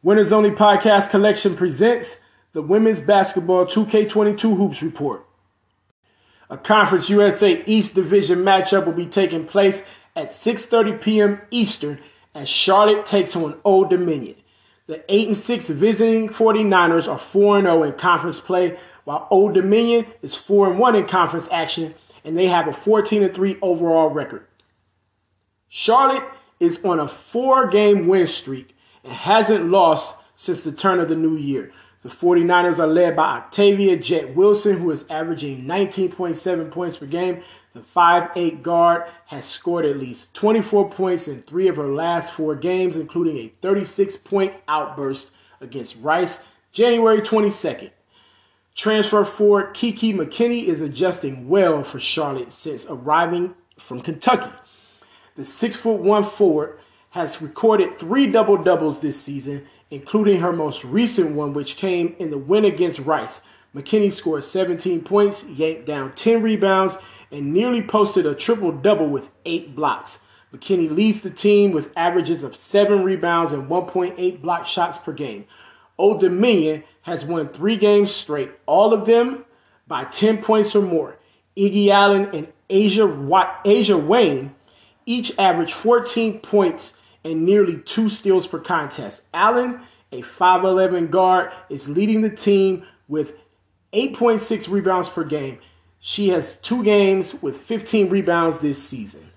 Winners Only Podcast Collection presents the Women's Basketball 2K22 Hoops Report. A Conference USA East Division matchup will be taking place at 6:30 p.m. Eastern as Charlotte takes on Old Dominion. The 8 and 6 visiting 49ers are 4 0 in conference play, while Old Dominion is 4 and 1 in conference action, and they have a 14 and 3 overall record. Charlotte is on a four game win streak and hasn't lost since the turn of the new year. The 49ers are led by Octavia Jett-Wilson, who is averaging 19.7 points per game. The 5'8 guard has scored at least 24 points in three of her last four games, including a 36 point outburst against Rice January 22nd. Transfer forward KeKe McKinney is adjusting well for Charlotte since arriving from Kentucky. The 6'1 forward has recorded three double doubles this season, including her most recent one, which came in the win against Rice. McKinney scored 17 points, yanked down 10 rebounds, and nearly posted a triple double with eight blocks. McKinney leads the team with averages of seven rebounds and 1.8 block shots per game. Old Dominion has won three games straight, all of them by 10 points or more. Iggy Allen and Ajah, Ajah Wayne each averaged 14 points and nearly two steals per contest. Allen, a 5'11 guard, is leading the team with 8.6 rebounds per game. She has two games with 15 rebounds this season.